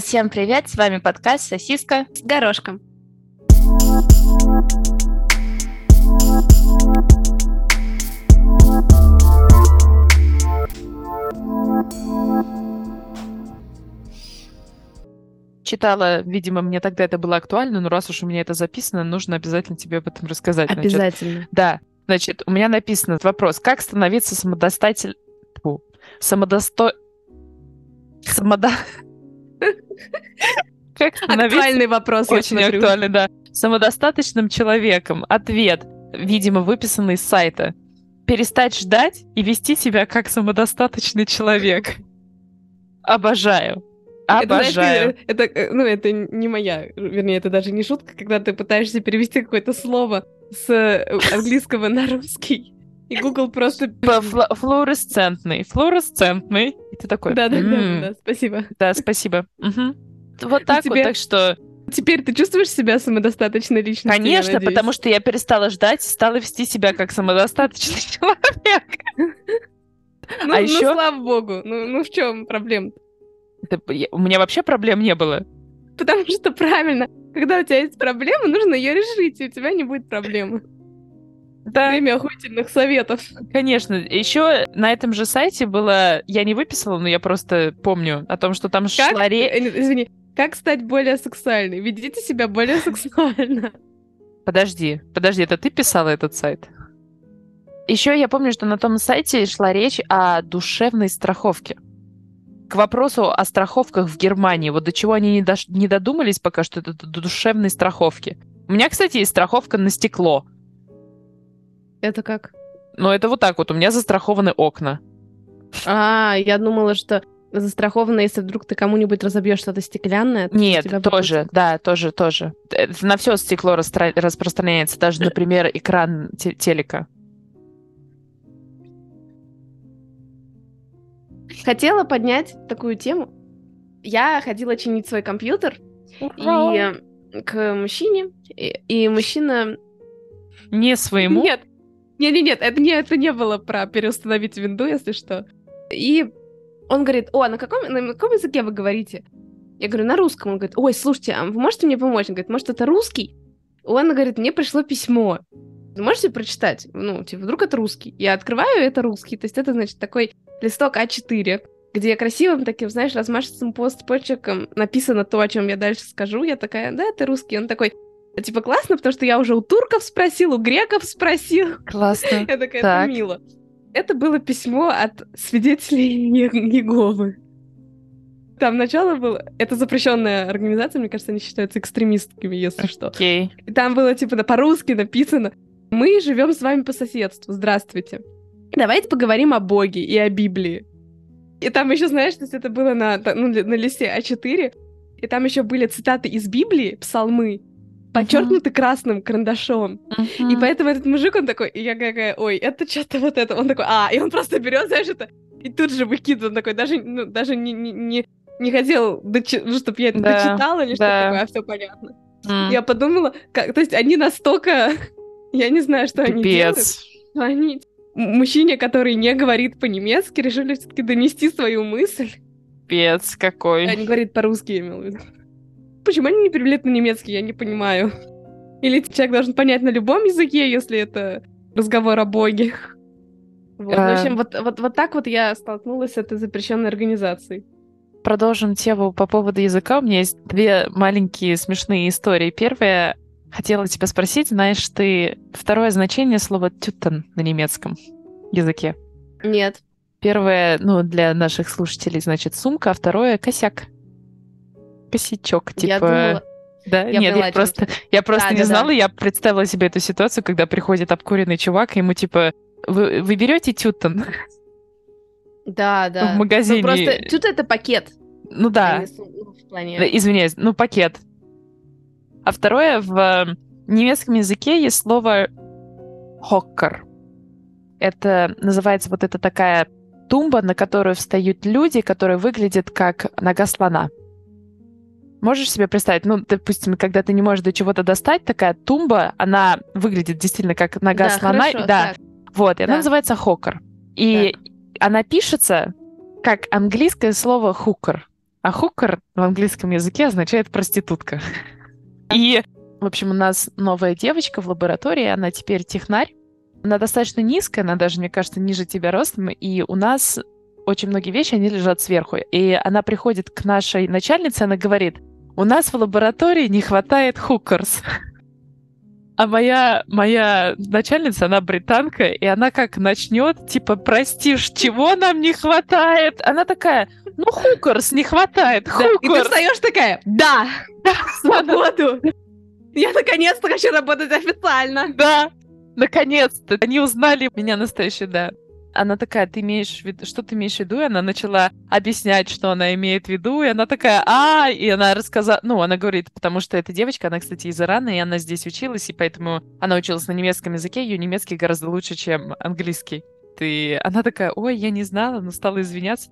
Всем привет, с вами подкаст «Сосиска с горошком». читала, видимо, мне тогда это было актуально, но раз уж у меня это записано, нужно обязательно тебе об этом рассказать. Обязательно. Значит, да. Значит, у меня написано вопрос, как становиться самодостатель... Фу. Самодосто... Самодо... Как Актуальный вопрос, Очень актуальный, да. Самодостаточным человеком. Ответ, видимо, выписанный из сайта. Перестать ждать и вести себя как самодостаточный человек. Обожаю. Обожаю. Это, это, ну, это не моя, вернее, это даже не шутка, когда ты пытаешься перевести какое-то слово с э, английского на русский. И Google просто... Флу флуоресцентный. Флуоресцентный. И ты такой... Да-да-да, спасибо. Да, спасибо. Вот так вот, так что... Теперь ты чувствуешь себя самодостаточной личностью? Конечно, потому что я перестала ждать и стала вести себя как самодостаточный человек. Ну, а еще... ну слава богу. Ну, ну в чем проблема? Это, у меня вообще проблем не было. Потому что правильно, когда у тебя есть проблема, нужно ее решить, и у тебя не будет проблемы. Да. Время охуительных советов. Конечно. Еще на этом же сайте было... Я не выписала, но я просто помню о том, что там как? шла речь... Э, извини, как стать более сексуальной? Ведите себя более сексуально. Подожди, подожди, это ты писала этот сайт? Еще я помню, что на том сайте шла речь о душевной страховке к вопросу о страховках в Германии. Вот до чего они не, дош... не додумались пока, что это до душевной страховки. У меня, кстати, есть страховка на стекло. Это как? Ну, это вот так вот. У меня застрахованы окна. А, я думала, что застраховано, если вдруг ты кому-нибудь разобьешь что-то стеклянное. Нет, тоже, будет... да, тоже, тоже. Это на все стекло расстро... распространяется, даже, например, экран те- телека. Хотела поднять такую тему. Я ходила чинить свой компьютер и к мужчине, и, и мужчина... Не своему? Нет. Нет-нет-нет, это не, это не было про переустановить винду, если что. И он говорит, о, на каком, на каком языке вы говорите? Я говорю, на русском. Он говорит, ой, слушайте, а вы можете мне помочь? Он говорит, может, это русский? Он говорит, мне пришло письмо. Можете прочитать? Ну, типа, вдруг это русский. Я открываю, это русский. То есть это, значит, такой листок А4, где красивым таким, знаешь, размашистым постпочерком написано то, о чем я дальше скажу. Я такая, да, ты русский. Он такой, типа, классно, потому что я уже у турков спросил, у греков спросил. Классно. Я такая, это мило. Это было письмо от свидетелей Еговы. Там начало было... Это запрещенная организация, мне кажется, они считаются экстремистками, если okay. что. И там было, типа, по-русски написано «Мы живем с вами по соседству. Здравствуйте. Давайте поговорим о Боге и о Библии». И там еще, знаешь, то есть это было на, ну, на листе А4, и там еще были цитаты из Библии, псалмы, подчеркнуты uh-huh. красным карандашом. Uh-huh. И поэтому этот мужик, он такой, и я какая, ой, это что-то вот это. Он такой, а, и он просто берет, знаешь, это, и тут же выкидывает, он такой, даже, ну, даже не, не, не, не хотел, дочи- ну, чтобы я это да. дочитала или да. что-то такое, а все понятно. Mm. Я подумала, как, то есть они настолько, я не знаю, что Пипец. они делают, что они мужчине, который не говорит по-немецки, решили все-таки донести свою мысль. Пец какой. А не говорит по-русски, я имел в виду. Почему они не перевели на немецкий, я не понимаю. Или человек должен понять на любом языке, если это разговор о Боге. Вот. А... В общем, вот, вот, вот так вот я столкнулась с этой запрещенной организацией. Продолжим тему по поводу языка. У меня есть две маленькие смешные истории. Первая Хотела тебя спросить, знаешь ты второе значение слова «тютен» на немецком языке? Нет. Первое, ну, для наших слушателей, значит, сумка, а второе — косяк. Косячок, типа... Я думала... Да, я нет, я просто, я просто да, не да, знала, да. я представила себе эту ситуацию, когда приходит обкуренный чувак, и ему типа, вы, вы берете тютон? Да, да. В магазине. Ну, просто тют это пакет. Ну да. Извиняюсь, ну пакет. А второе, в немецком языке есть слово «хоккер». Это называется вот эта такая тумба, на которую встают люди, которые выглядят как нога слона. Можешь себе представить, ну, допустим, когда ты не можешь до чего-то достать, такая тумба, она выглядит действительно как нога да, слона. Хорошо, да, так. вот, и да. она называется хокер. И так. она пишется как английское слово хукер. А хукер в английском языке означает проститутка. И, в общем, у нас новая девочка в лаборатории, она теперь технарь. Она достаточно низкая, она даже, мне кажется, ниже тебя ростом, и у нас очень многие вещи, они лежат сверху. И она приходит к нашей начальнице, она говорит, у нас в лаборатории не хватает хукерс. А моя, моя начальница, она британка, и она как начнет, типа, простишь, чего нам не хватает? Она такая, ну, хукерс не хватает, хукерс. Да, и ты встаешь такая, да, свободу. Я наконец-то хочу работать официально. Да, наконец-то. Они узнали меня настоящую, да. Она такая, ты имеешь в виду, что ты имеешь в виду? И она начала объяснять, что она имеет в виду, и она такая, а, и она рассказала, ну, она говорит, потому что эта девочка, она, кстати, из Ирана, и она здесь училась, и поэтому она училась на немецком языке, ее немецкий гораздо лучше, чем английский. И она такая, ой, я не знала, но стала извиняться.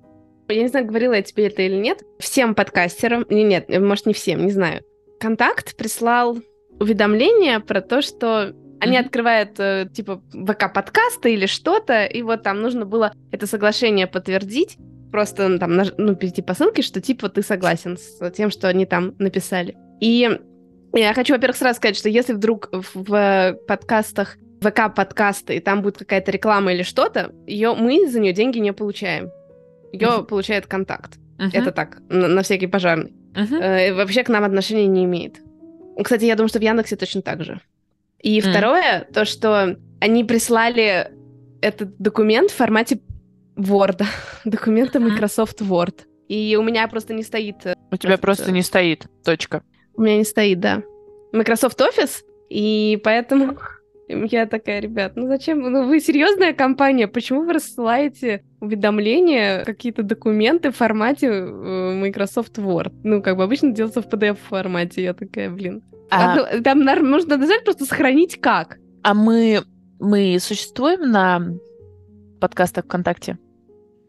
Я не знаю, говорила я тебе это или нет. Всем подкастерам, нет, может, не всем, не знаю. Контакт прислал уведомление про то, что они mm-hmm. открывают, э, типа, ВК-подкасты или что-то, и вот там нужно было это соглашение подтвердить, просто ну, там, ну, перейти по ссылке, что, типа, ты согласен с тем, что они там написали. И я хочу, во-первых, сразу сказать, что если вдруг в, подкастах ВК-подкасты, и там будет какая-то реклама или что-то, ее мы за нее деньги не получаем. Ее mm-hmm. получает контакт. Uh-huh. Это так, на, на всякий пожарный. Uh-huh. Э, вообще к нам отношения не имеет. Кстати, я думаю, что в Яндексе точно так же. И mm. второе, то, что они прислали этот документ в формате Word, документа Microsoft Word. И у меня просто не стоит... Э, у тебя просто не стоит, точка. У меня не стоит, да. Microsoft Office, и поэтому я такая, ребят, ну зачем? Ну вы серьезная компания, почему вы рассылаете уведомления, какие-то документы в формате э, Microsoft Word? Ну, как бы обычно делается в PDF формате. Я такая, блин. А... А, там нужно нажать просто сохранить как. А мы, мы существуем на подкастах ВКонтакте?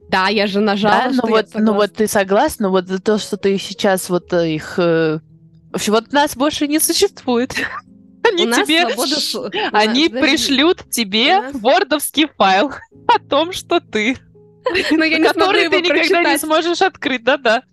Да, я же нажала. Да, ну вот, ну вот ты согласна, вот за то, что ты сейчас вот их... Э, в общем, вот нас больше не существует. Они У тебе... Свобода... Они Подожди. пришлют тебе нас... вордовский файл о том, что ты... Но я не который ты никогда прочитать. не сможешь открыть, да-да.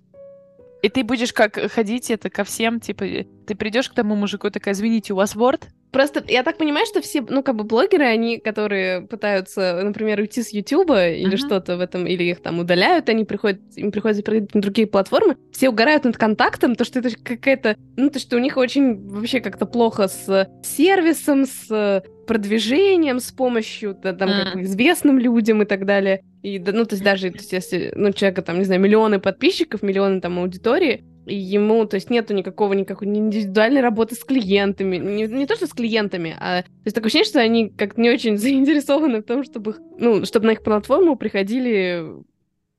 И ты будешь как ходить это ко всем, типа, ты придешь к тому мужику такая, извините, у вас Word? Просто я так понимаю, что все, ну, как бы блогеры, они, которые пытаются, например, уйти с Ютуба или uh-huh. что-то в этом, или их там удаляют, они приходят, им приходится перейти на другие платформы, все угорают над контактом, то, что это какая-то, ну, то, что у них очень вообще как-то плохо с сервисом, с продвижением, с помощью, да, там, mm. как бы известным людям и так далее. И, ну, то есть даже, то есть, если, ну, человека, там, не знаю, миллионы подписчиков, миллионы, там, аудитории, и ему, то есть, нету никакого, никакой индивидуальной работы с клиентами. Не, не то, что с клиентами, а... То есть, такое ощущение, что они как не очень заинтересованы в том, чтобы, ну, чтобы на их платформу приходили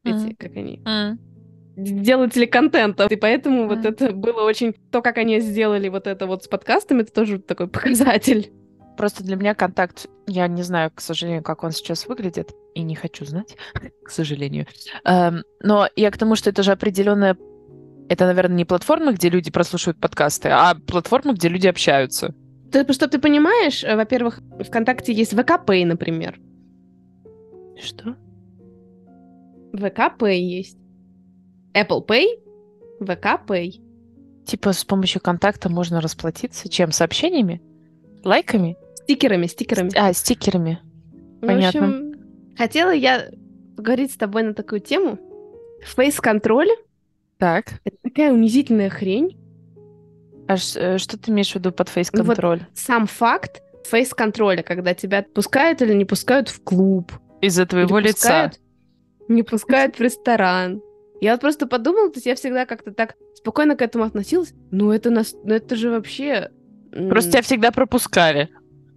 эти, mm. как они... Mm делатели контента. И поэтому mm. вот это было очень... То, как они сделали вот это вот с подкастами, это тоже такой показатель. Просто для меня контакт, я не знаю, к сожалению, как он сейчас выглядит, и не хочу знать, к сожалению. Эм, но я к тому, что это же определенная... Это, наверное, не платформа, где люди прослушивают подкасты, а платформа, где люди общаются. Ты, что ты понимаешь, э, во-первых, ВКонтакте есть ВКП, например. Что? ВКП есть. Apple Pay, ВК Pay. Типа с помощью контакта можно расплатиться чем? Сообщениями? Лайками? Стикерами, стикерами. А, стикерами. Понятно. В общем, хотела я поговорить с тобой на такую тему. Фейс-контроль. Так. Это такая унизительная хрень. А э, что ты имеешь в виду под фейс-контроль? Ну, вот сам факт фейс-контроля, когда тебя пускают или не пускают в клуб. Из-за твоего лица. Пускают, не пускают в ресторан. Я вот просто подумала, то есть я всегда как-то так спокойно к этому относилась. Ну это, нас, ну это же вообще Просто тебя всегда пропускали.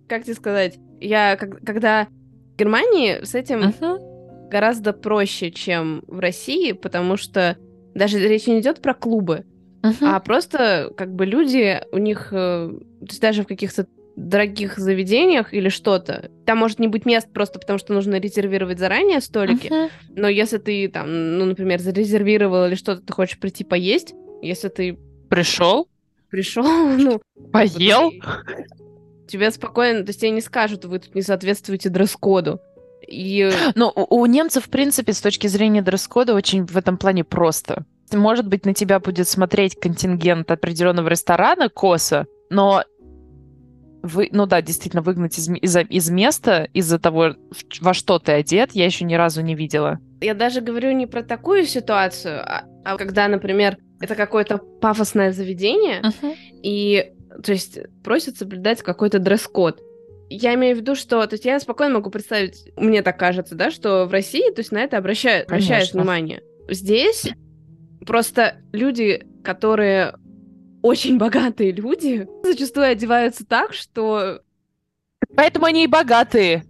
Как тебе сказать? Я, как, когда в Германии с этим uh-huh. гораздо проще, чем в России, потому что даже речь не идет про клубы, uh-huh. а просто как бы люди, у них, э, то есть даже в каких-то дорогих заведениях или что-то. Там может не быть мест просто потому, что нужно резервировать заранее столики. Uh-huh. Но если ты там, ну, например, зарезервировал или что-то, ты хочешь прийти поесть, если ты пришел, пришел, ну... Поел? Тебе спокойно, то есть тебе не скажут, вы тут не соответствуете дресс-коду. И... Ну, у, у немцев, в принципе, с точки зрения дресс-кода очень в этом плане просто. Может быть, на тебя будет смотреть контингент определенного ресторана косо, но вы, ну да, действительно, выгнать из, из, из места из-за того, во что ты одет, я еще ни разу не видела. Я даже говорю не про такую ситуацию, а, а когда, например, это какое-то пафосное заведение, uh-huh. и, то есть, просят соблюдать какой-то дресс-код. Я имею в виду, что, то есть, я спокойно могу представить, мне так кажется, да, что в России, то есть, на это обращают, обращают внимание. Здесь просто люди, которые очень богатые люди зачастую одеваются так, что... Поэтому они и богатые.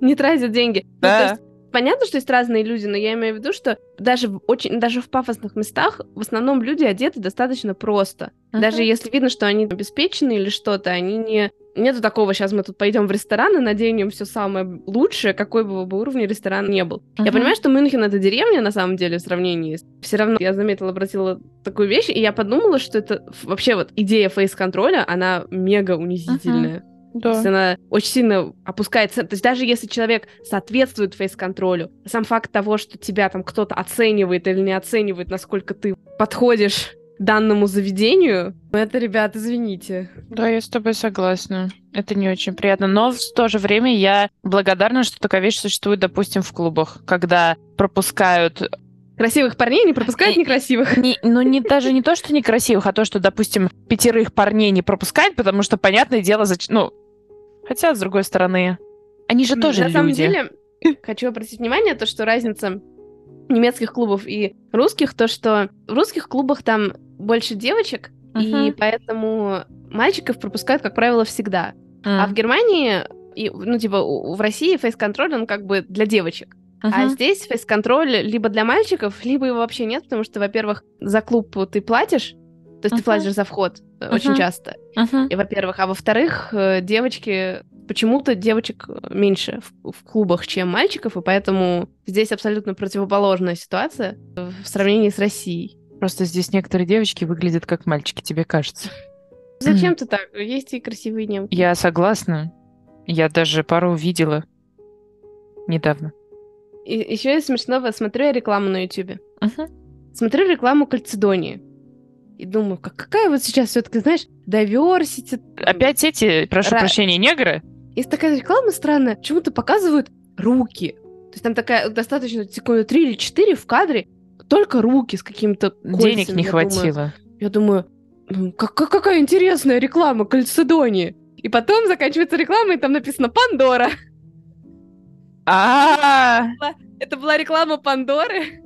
Не тратят деньги. Да. Ну, то есть, понятно, что есть разные люди, но я имею в виду, что даже в очень, даже в пафосных местах в основном люди одеты достаточно просто. Uh-huh. Даже если видно, что они обеспечены или что-то, они не Нету такого, сейчас мы тут пойдем в ресторан и наденем все самое лучшее, какой бы, бы уровня ресторан не был. Uh-huh. Я понимаю, что Мюнхен это деревня, на самом деле, в сравнении. Все равно я заметила, обратила такую вещь, и я подумала, что это вообще вот идея фейс-контроля, она мега унизительная. Uh-huh. Да. То есть она очень сильно опускается. То есть даже если человек соответствует фейс-контролю, сам факт того, что тебя там кто-то оценивает или не оценивает, насколько ты подходишь данному заведению. Это, ребят, извините. Да, я с тобой согласна. Это не очень приятно. Но в то же время я благодарна, что такая вещь существует, допустим, в клубах, когда пропускают Красивых парней не пропускают некрасивых. Не, ну, не, даже не то, что некрасивых, а то, что, допустим, пятерых парней не пропускают, потому что, понятное дело, зач... ну, хотя, с другой стороны, они же тоже На люди. На самом деле, хочу обратить внимание, то, что разница немецких клубов и русских, то, что в русских клубах там больше девочек, uh-huh. и поэтому мальчиков пропускают, как правило, всегда. Uh-huh. А в Германии, и, ну, типа, в России фейс-контроль, он как бы для девочек. Uh-huh. А здесь фейс-контроль либо для мальчиков, либо его вообще нет, потому что, во-первых, за клуб ты платишь, то есть uh-huh. ты платишь за вход uh-huh. очень часто. Uh-huh. И, во-первых, а во-вторых, э, девочки почему-то девочек меньше в, в клубах, чем мальчиков, и поэтому здесь абсолютно противоположная ситуация в сравнении с Россией. Просто здесь некоторые девочки выглядят как мальчики, тебе кажется. Зачем ты так? Есть и красивые немки. Я согласна. Я даже пару увидела недавно. И еще я смешно смотрю я рекламу на Ютубе. Uh-huh. Смотрю рекламу Кальцидонии. И думаю, как, какая вот сейчас все-таки, знаешь, diversity. Опять эти, прошу Ра... прощения, негры? Есть такая реклама странная, почему-то показывают руки. То есть там такая достаточно секунды три или четыре в кадре, только руки с каким-то Денег не я хватило. Думаю, я думаю, ну, как, какая интересная реклама Кальцедонии. И потом заканчивается реклама, и там написано «Пандора». А, Это была реклама Пандоры.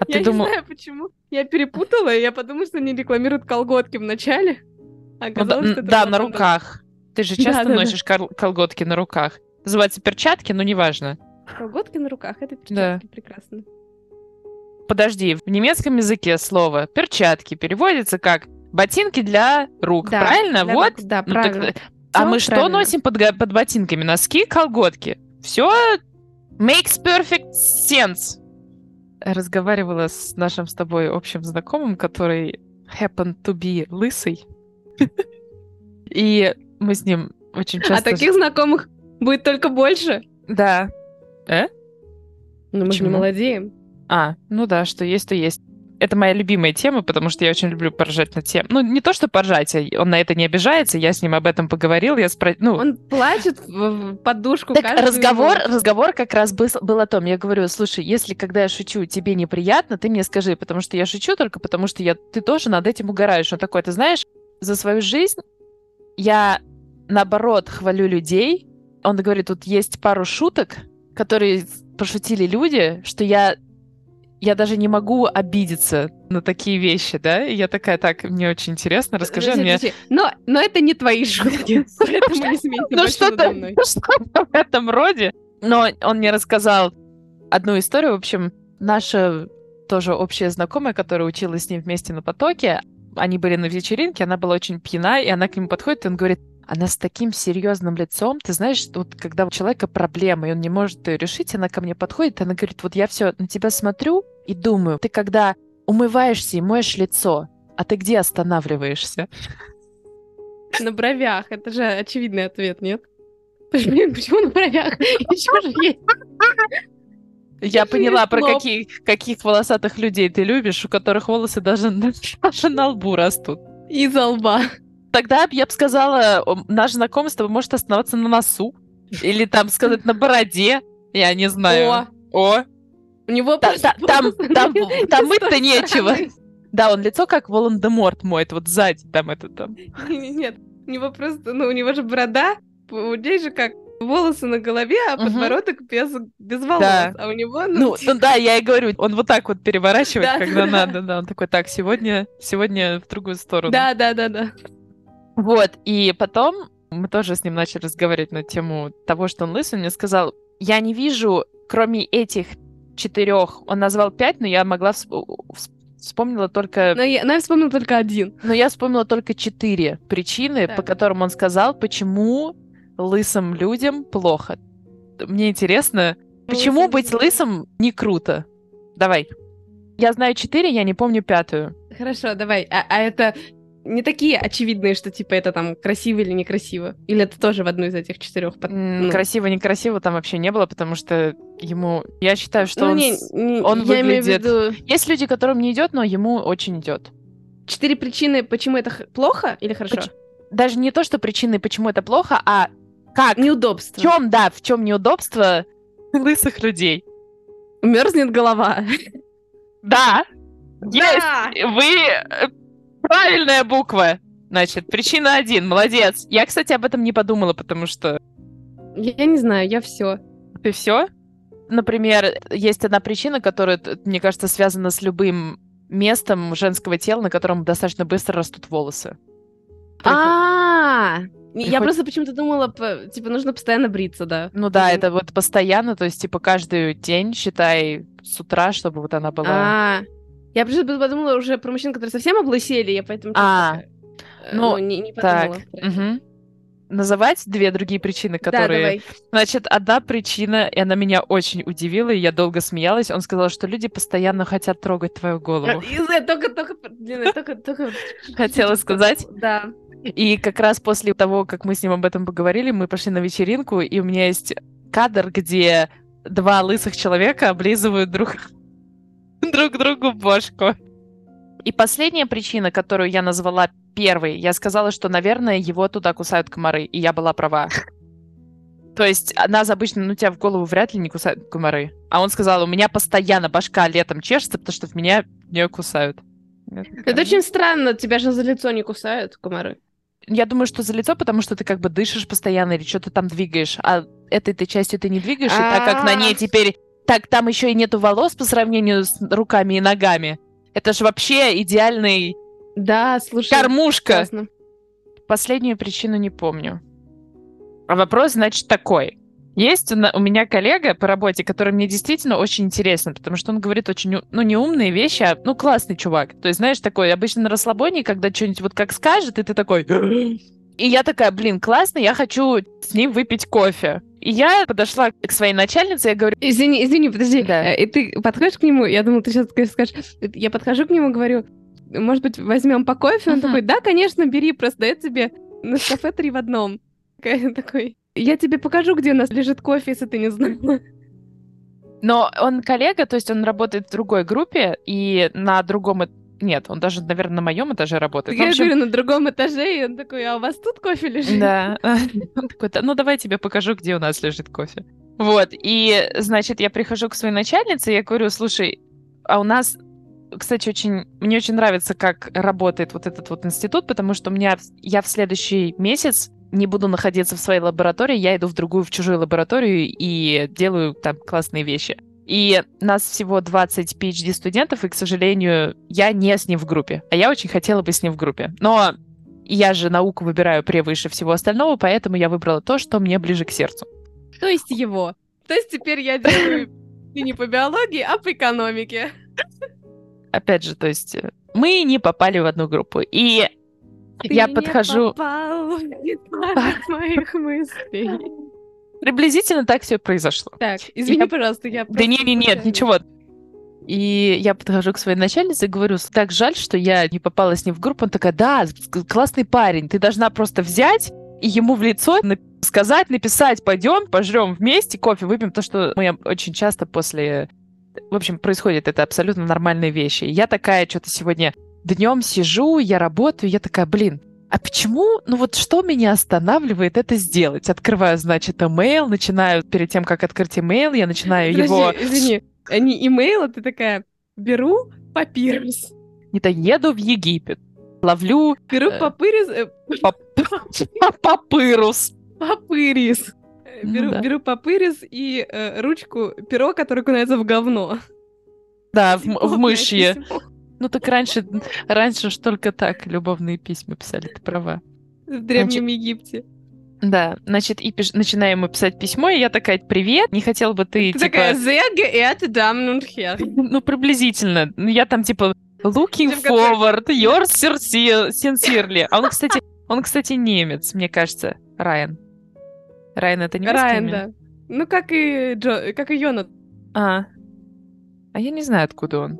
А я не знаю почему. Я перепутала, и я подумала, что они рекламируют колготки в начале. А оказалось, ну, да, да на руках. Ты же часто да, носишь да. колготки на руках. Называется перчатки, но неважно. Колготки на руках, это перчатки, да. прекрасно. Подожди, в немецком языке слово перчатки переводится как ботинки для рук, да, правильно? Для вот. Да, ну, правильно. Так, а мы правильно. что носим под, под ботинками? Носки, колготки. Все makes perfect sense. Разговаривала с нашим с тобой общим знакомым, который happened to be лысый. И мы с ним очень а часто... А таких знакомых будет только больше? Да. Э? Ну, мы же не молодеем. А, ну да, что есть, то есть. Это моя любимая тема, потому что я очень люблю поржать на тему. Ну, не то, что поржать, а он на это не обижается, я с ним об этом поговорил, я спро... ну... Он плачет в подушку Так разговор, его. разговор как раз был, был о том, я говорю, слушай, если когда я шучу, тебе неприятно, ты мне скажи, потому что я шучу только потому, что я, ты тоже над этим угораешь. Он такой, ты знаешь, за свою жизнь я, наоборот, хвалю людей. Он говорит, тут есть пару шуток, которые пошутили люди, что я я даже не могу обидеться на такие вещи, да? И я такая, так, мне очень интересно, расскажи подожди, мне... Подожди. Но, но это не твои шутки, поэтому не смейте Ну что-то в этом роде. Но он мне рассказал одну историю, в общем, наша тоже общая знакомая, которая училась с ним вместе на потоке, они были на вечеринке, она была очень пьяна, и она к нему подходит, и он говорит, она с таким серьезным лицом, ты знаешь, вот когда у человека проблема, и он не может ее решить, она ко мне подходит, она говорит, вот я все на тебя смотрю и думаю, ты когда умываешься и моешь лицо, а ты где останавливаешься? На бровях. Это же очевидный ответ, нет? Блин, почему на бровях? Еще же есть. Я поняла, про каких, каких волосатых людей ты любишь, у которых волосы даже, даже на лбу растут. Из лба. Тогда я бы сказала, наше знакомство может оставаться на носу. Или там сказать на бороде. Я не знаю. О! О! У него там, там, там, там мыть-то нечего. Да, он лицо как Волан-де-Морт моет, вот сзади там это там. Нет, у него просто, ну, у него же борода, у людей же как волосы на голове, а подбородок угу. без, без волос. Да. А у него... Ну, ну, ну да, я и говорю, он вот так вот переворачивает, да, когда да. надо. Да, он такой, так, сегодня, сегодня в другую сторону. Да, да, да, да. Вот, и потом мы тоже с ним начали разговаривать на тему того, что он лысый. Он мне сказал, я не вижу, кроме этих четырех, он назвал пять, но я могла вспомнила только... Но я, но я вспомнила только один. Но я вспомнила только четыре причины, так. по которым он сказал, почему лысым людям плохо. Мне интересно, почему Лысым быть лысым не круто? Давай. Я знаю четыре, я не помню пятую. Хорошо, давай. А, а это не такие очевидные, что типа это там красиво или некрасиво? Или это тоже в одну из этих четырех? Под... Ну. Красиво, некрасиво там вообще не было, потому что ему... Я считаю, что ну, он, не, не, он я выглядит... Виду... Есть люди, которым не идет, но ему очень идет. Четыре причины, почему это плохо или хорошо? Поч... Даже не то, что причины, почему это плохо, а как? Неудобство. В чем, да, в чем неудобство лысых людей? Мерзнет голова. Да. Есть. Вы э, правильная буква. Значит, причина один. Молодец. Я, кстати, об этом не подумала, потому что... Я не знаю, я все. Ты все? Например, есть одна причина, которая, мне кажется, связана с любым местом женского тела, на котором достаточно быстро растут волосы. А, я просто почему-то думала, типа, нужно постоянно бриться, да. Ну да, это вот постоянно, то есть, типа, каждый день, считай, с утра, чтобы вот она была... А, я просто подумала уже про мужчин, которые совсем облысели, я поэтому... А, э, ну, ну, не, не подумала. Так, угу. Называть две другие причины, которые... Да, давай. Значит, одна причина, и она меня очень удивила, и я долго смеялась. Он сказал, что люди постоянно хотят трогать твою голову. Только, только, блин, только, только... Хотела сказать? Да. И как раз после того, как мы с ним об этом поговорили, мы пошли на вечеринку, и у меня есть кадр, где два лысых человека облизывают друг, друг другу бошку. И последняя причина, которую я назвала первой, я сказала, что, наверное, его туда кусают комары, и я была права. То есть нас обычно, ну, тебя в голову вряд ли не кусают комары. А он сказал, у меня постоянно башка летом чешется, потому что в меня не кусают. Это очень странно, тебя же за лицо не кусают комары. Я думаю, что за лицо, потому что ты как бы дышишь постоянно или что-то там двигаешь, а этой ты частью ты не двигаешь, и так как на ней теперь... Так там еще и нету волос по сравнению с руками и ногами. Это же вообще идеальный... Да, слушай. Кормушка. Последнюю причину не помню. А вопрос, значит, такой. Есть у меня коллега по работе, который мне действительно очень интересно, потому что он говорит очень, ну, не умные вещи, а, ну, классный чувак. То есть, знаешь, такой обычно на расслабоне, когда что-нибудь вот как скажет, и ты такой... И я такая, блин, классно, я хочу с ним выпить кофе. И я подошла к своей начальнице, я говорю... Извини, извини, подожди. Да. И ты подходишь к нему, я думала, ты сейчас скажешь... Я подхожу к нему, говорю, может быть, возьмем по кофе? Он uh-huh. такой, да, конечно, бери, просто дает тебе на кафе три в одном. Такой, я тебе покажу, где у нас лежит кофе, если ты не знала. Но он коллега, то есть он работает в другой группе, и на другом... Нет, он даже, наверное, на моем этаже работает. Я общем... говорю, на другом этаже, и он такой, а у вас тут кофе лежит? Да. Он такой, ну давай тебе покажу, где у нас лежит кофе. Вот, и, значит, я прихожу к своей начальнице, я говорю, слушай, а у нас кстати, очень, мне очень нравится, как работает вот этот вот институт, потому что у меня, я в следующий месяц не буду находиться в своей лаборатории, я иду в другую, в чужую лабораторию и делаю там классные вещи. И нас всего 20 PhD-студентов, и, к сожалению, я не с ним в группе. А я очень хотела бы с ним в группе. Но я же науку выбираю превыше всего остального, поэтому я выбрала то, что мне ближе к сердцу. То есть его. То есть теперь я делаю не по биологии, а по экономике. Опять же, то есть э, мы не попали в одну группу. И ты я подхожу... попал в моих мыслей. Приблизительно так все произошло. Так, извини, я... пожалуйста, я Да не, не, нет, ничего. И я подхожу к своей начальнице и говорю, так жаль, что я не попала с ним в группу. Он такая, да, классный парень, ты должна просто взять и ему в лицо сказать, написать, пойдем, пожрем вместе, кофе выпьем, то, что мы очень часто после... В общем, происходит это абсолютно нормальные вещи. Я такая что-то сегодня днем сижу, я работаю, я такая, блин, а почему, ну вот что меня останавливает это сделать? Открываю, значит, email, начинаю, перед тем, как открыть email, я начинаю Подожди, его... извини, не email, а ты такая, беру папирус. Не то еду в Египет, ловлю... Беру э. Э, папырус. Папырис. Ну беру, да. беру папырис и э, ручку, перо, которое кунается в говно. Да, в, в мышье. Ну так раньше, раньше ж только так любовные письма писали, ты права. В Древнем значит, Египте. Да, значит, и пиш... начинаем ему писать письмо, и я такая, привет, не хотел бы ты, ты типа... такая, geehrte Damen und Herren. Ну, приблизительно. Ну, я там, типа, looking forward, yours sincerely. А он, кстати, он, кстати, немец, мне кажется, Райан. Райан это немецкий Райан, да. Ну, как и, Джо... как и Йона. А. А я не знаю, откуда он.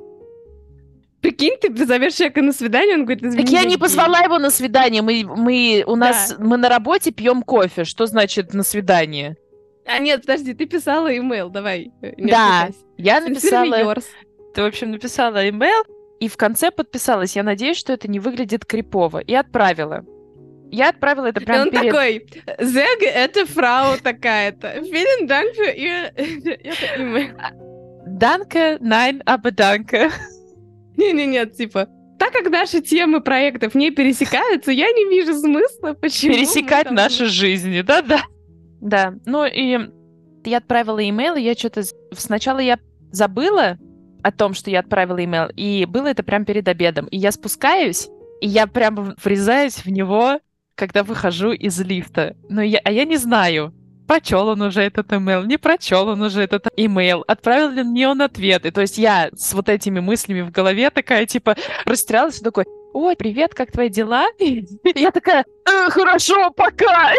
Прикинь, ты позовешь человека на свидание, он говорит, извини. Так я не позвала его на свидание. Мы, мы у нас да. мы на работе пьем кофе. Что значит на свидание? А нет, подожди, ты писала имейл, давай. Да, я написала. Ты, в общем, написала имейл и в конце подписалась. Я надеюсь, что это не выглядит крипово. И отправила. Я отправила это прямо Он перед... такой, Зег, это фрау такая-то. Vielen Dank für ihr... Danke, nein, aber danke. Не-не-не, типа, так как наши темы проектов не пересекаются, я не вижу смысла, почему... Пересекать там... наши жизни, да-да. Да, ну и я отправила имейл, и я что-то... Сначала я забыла о том, что я отправила имейл, и было это прямо перед обедом. И я спускаюсь, и я прямо врезаюсь в него, когда выхожу из лифта. Но я, а я не знаю, прочел он уже этот имейл, не прочел он уже этот имейл, отправил ли мне он ответы. То есть я с вот этими мыслями в голове такая, типа, растерялась и такой, ой, привет, как твои дела? Я такая, «Э, хорошо, пока!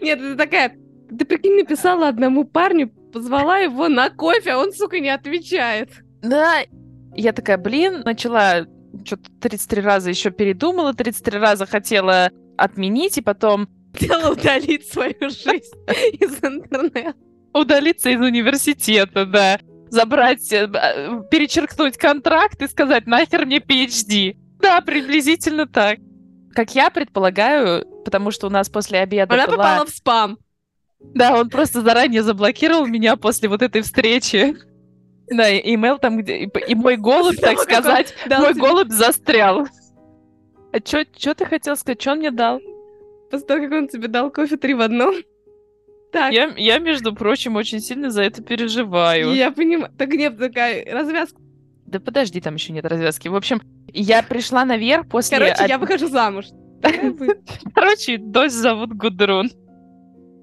Нет, ты такая, ты прикинь, написала одному парню, позвала его на кофе, а он, сука, не отвечает. Да, я такая, блин, начала что-то 33 раза еще передумала, 33 раза хотела отменить, и потом Хотела удалить свою жизнь из интернета. Удалиться из университета, да. Забрать, э, э, перечеркнуть контракт и сказать, нахер мне PhD. Да, приблизительно так. Как я предполагаю, потому что у нас после обеда Она была... попала в спам. Да, он просто заранее заблокировал меня после вот этой встречи. Да, имейл там, где... И мой голубь, так сказать, мой голубь застрял. А что ты хотел сказать? Что он мне дал? После того, как он тебе дал кофе три в одном. Так. Я, я, между прочим, очень сильно за это переживаю. Я понимаю. Так нет, такая развязка. Да подожди, там еще нет развязки. В общем, я пришла наверх после... Короче, я выхожу замуж. Короче, дочь зовут Гудрун.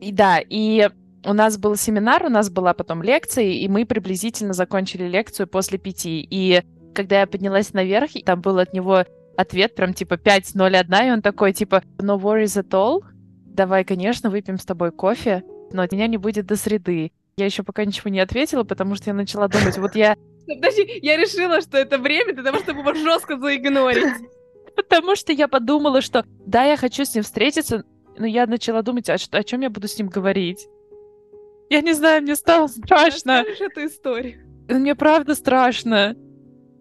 И да, и у нас был семинар, у нас была потом лекция, и мы приблизительно закончили лекцию после пяти. И когда я поднялась наверх, там был от него ответ прям типа 5.01, и он такой типа no worries at all, давай, конечно, выпьем с тобой кофе, но меня не будет до среды. Я еще пока ничего не ответила, потому что я начала думать, вот я... Подожди, я решила, что это время для того, чтобы его жестко заигнорить. Потому что я подумала, что да, я хочу с ним встретиться, но я начала думать, а что, о чем я буду с ним говорить. Я не знаю, мне стало страшно. Расскажешь эту историю. Мне правда страшно.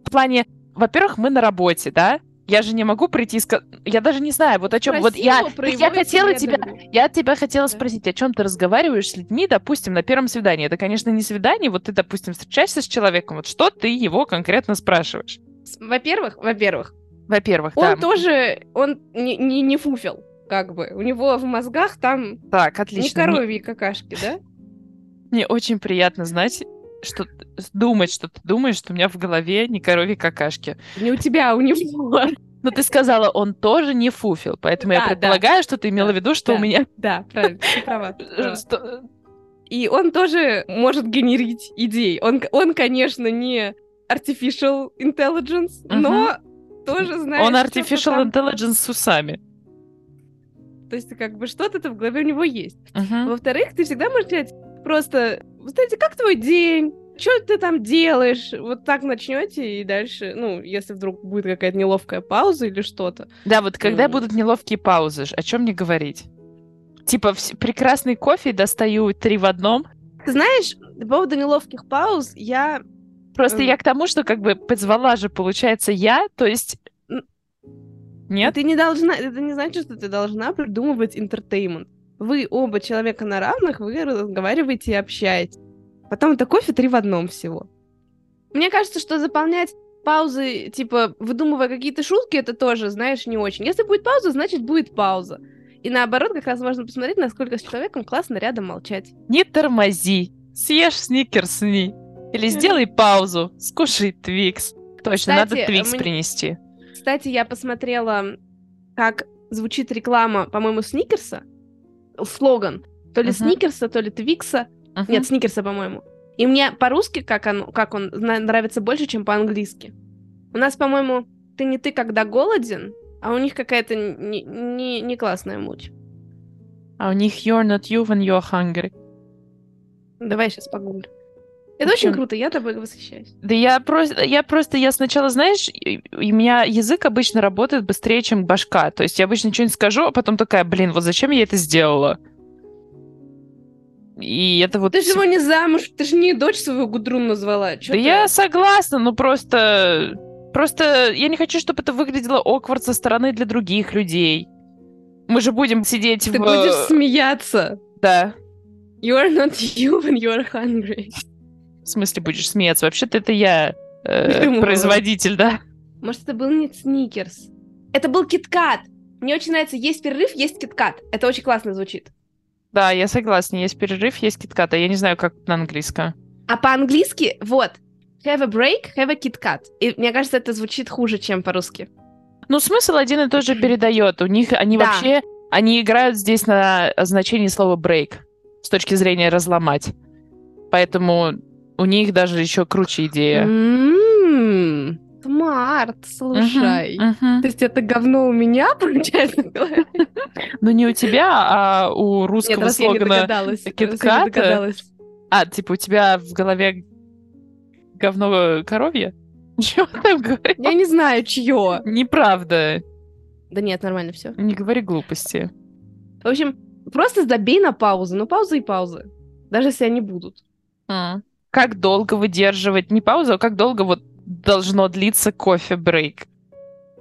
В плане, во-первых, мы на работе, да? Я же не могу прийти и сказать... Я даже не знаю, вот о чем... Вот я, я хотела тебя... Я тебя хотела спросить, о чем ты разговариваешь с людьми, допустим, на первом свидании. Это, конечно, не свидание, вот ты, допустим, встречаешься с человеком, вот что ты его конкретно спрашиваешь? Во-первых, во-первых, во-первых, он да. тоже, он не, не, не фуфел, как бы. У него в мозгах там так, отлично. не коровьи не... какашки, да? Мне очень приятно знать, что думать, что ты думаешь, что у меня в голове не коровьи какашки. Не у тебя, а у него. Но ты сказала, он тоже не фуфел, поэтому да, я предполагаю, да. что ты имела да, в виду, что да, у меня... Да, правильно, ты права. Что... И он тоже может генерить идей. Он, он конечно, не artificial intelligence, но тоже знает... Он artificial там... intelligence с усами. То есть, как бы, что-то в голове у него есть. Во-вторых, ты всегда можешь сказать просто знаете, как твой день? Что ты там делаешь? Вот так начнете и дальше, ну, если вдруг будет какая-то неловкая пауза или что-то. Да, вот когда mm. будут неловкие паузы, о чем мне говорить? Типа прекрасный кофе достаю три в одном. Ты знаешь, по поводу неловких пауз, я... Просто я к тому, что как бы позвала же, получается, я, то есть... Нет? Ты не должна... Это не значит, что ты должна придумывать интертеймент. Вы оба человека на равных, вы разговариваете и общаетесь. Потом это кофе три в одном всего. Мне кажется, что заполнять паузы, типа, выдумывая какие-то шутки, это тоже, знаешь, не очень. Если будет пауза, значит, будет пауза. И наоборот, как раз можно посмотреть, насколько с человеком классно рядом молчать. Не тормози. Съешь сникерсни. Или сделай паузу. Скушай твикс. Точно, кстати, надо твикс принести. Кстати, я посмотрела, как звучит реклама, по-моему, сникерса. Слоган. То ли uh-huh. сникерса, то ли твикса. Uh-huh. Нет, сникерса, по-моему. И мне по-русски, как он, как он нравится больше, чем по-английски. У нас, по-моему, ты не ты, когда голоден, а у них какая-то не, не, не классная муть. А у них you're not you when you're hungry. Давай сейчас погуглю. Это очень круто, я тобой восхищаюсь. Да я просто, я просто, я сначала, знаешь, у меня язык обычно работает быстрее, чем башка. То есть я обычно что-нибудь скажу, а потом такая, блин, вот зачем я это сделала? И это вот... Ты же его не замуж, ты же не дочь свою Гудрун назвала. Чё да ты? я согласна, но просто... Просто я не хочу, чтобы это выглядело оквард со стороны для других людей. Мы же будем сидеть ты в... Ты будешь смеяться. Да. You are not when you are hungry. В смысле будешь смеяться? Вообще-то это я э, производитель, да? Может, это был не Сникерс? Это был Киткат. Мне очень нравится, есть перерыв, есть Киткат. Это очень классно звучит. Да, я согласна. Есть перерыв, есть киткат. А я не знаю, как на английском. А по-английски, вот, have a break, have a KitKat. И мне кажется, это звучит хуже, чем по-русски. Ну, смысл один и тот же передает. У них, они да. вообще, они играют здесь на значении слова break с точки зрения разломать. Поэтому у них даже еще круче идея. Mm-hmm. Смарт, слушай. Uh-huh, uh-huh. То есть это говно у меня, получается, Ну, не у тебя, а у русского Нет, слогана Китката. А, типа у тебя в голове говно коровье? Чего там говоришь? Я не знаю, чье. Неправда. Да нет, нормально все. Не говори глупости. В общем, просто забей на паузу. Ну, паузы и паузы. Даже если они будут. А. Как долго выдерживать? Не паузу, а как долго вот должно длиться кофе-брейк?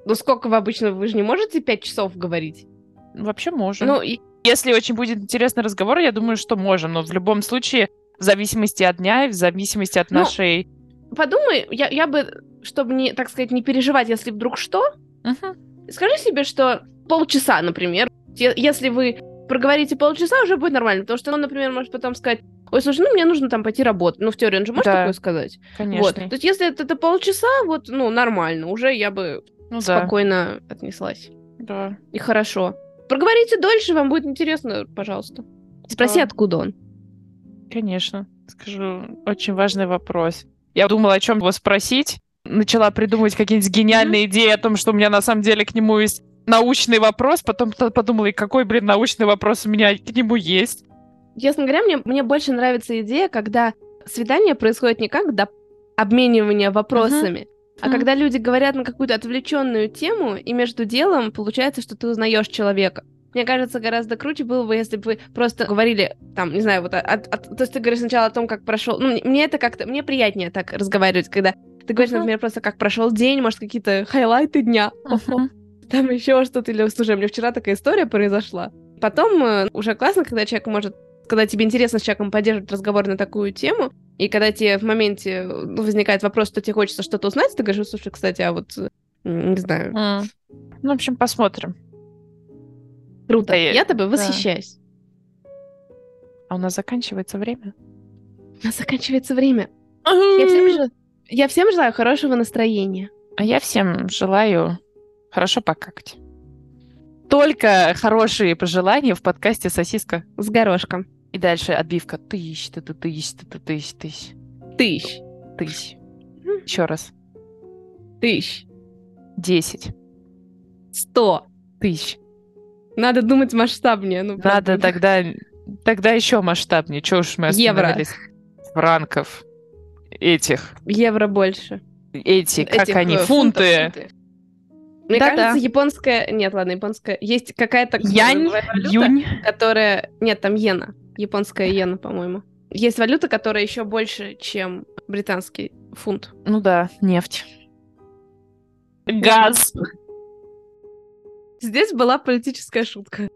Ну, сколько вы обычно... Вы же не можете пять часов говорить? Вообще можем. Ну, и... Если очень будет интересный разговор, я думаю, что можем. Но в любом случае, в зависимости от дня и в зависимости от ну, нашей... Подумай, я, я бы, чтобы, не, так сказать, не переживать, если вдруг что, uh-huh. скажи себе, что полчаса, например, если вы проговорите полчаса, уже будет нормально. Потому что он, например, может потом сказать, ой, слушай, ну мне нужно там пойти работать. Ну, в теории он же может да, такое сказать? Конечно. Вот. То есть, если это, это полчаса, вот, ну, нормально, уже я бы ну, спокойно да. отнеслась. Да. И хорошо. Проговорите дольше, вам будет интересно, пожалуйста. Спроси, да. откуда он. Конечно. Скажу, очень важный вопрос. Я думала, о чем его спросить. Начала придумывать какие-нибудь гениальные mm-hmm. идеи о том, что у меня на самом деле к нему есть научный вопрос. Потом подумала, и какой, блин, научный вопрос у меня к нему есть. Честно говоря, мне, мне больше нравится идея, когда свидание происходит не как до обменивания вопросами, uh-huh. а uh-huh. когда люди говорят на какую-то отвлеченную тему, и между делом получается, что ты узнаешь человека. Мне кажется, гораздо круче было бы, если бы вы просто говорили, там, не знаю, вот, от, от, то есть ты говоришь сначала о том, как прошел. Ну, мне это как-то, мне приятнее так разговаривать, когда ты говоришь, uh-huh. например, просто как прошел день, может, какие-то хайлайты дня. Uh-huh. Там еще что-то, или, слушай, мне вчера такая история произошла. Потом э, уже классно, когда человек может когда тебе интересно с человеком поддерживать разговор на такую тему, и когда тебе в моменте ну, возникает вопрос, что тебе хочется что-то узнать, ты говоришь, слушай, кстати, а вот не знаю. Mm. Ну, в общем, посмотрим. Круто. Да, я тобой да. восхищаюсь. А у нас заканчивается время? У нас заканчивается время. я, всем, я всем желаю хорошего настроения. А я всем желаю хорошо покакать. Только хорошие пожелания в подкасте «Сосиска с горошком». И дальше отбивка. Тысяч, ты тысяч, ты тысяч, тысяч. Тысяч. Тысяч. Еще раз. Тысяч. Десять. Сто. Тысяч. Надо думать масштабнее. Ну, Надо правда. тогда, тогда еще масштабнее. Чего уж мы остановились? Евро. Франков. Этих. Евро больше. Эти, как Этих, они, э, фунты. фунты. Мне да, кажется, да. японская... Нет, ладно, японская... Есть какая-то... Янь, валюта, юнь. Которая... Нет, там иена японская иена, по-моему. Есть валюта, которая еще больше, чем британский фунт. Ну да, нефть. Газ. Здесь была политическая шутка.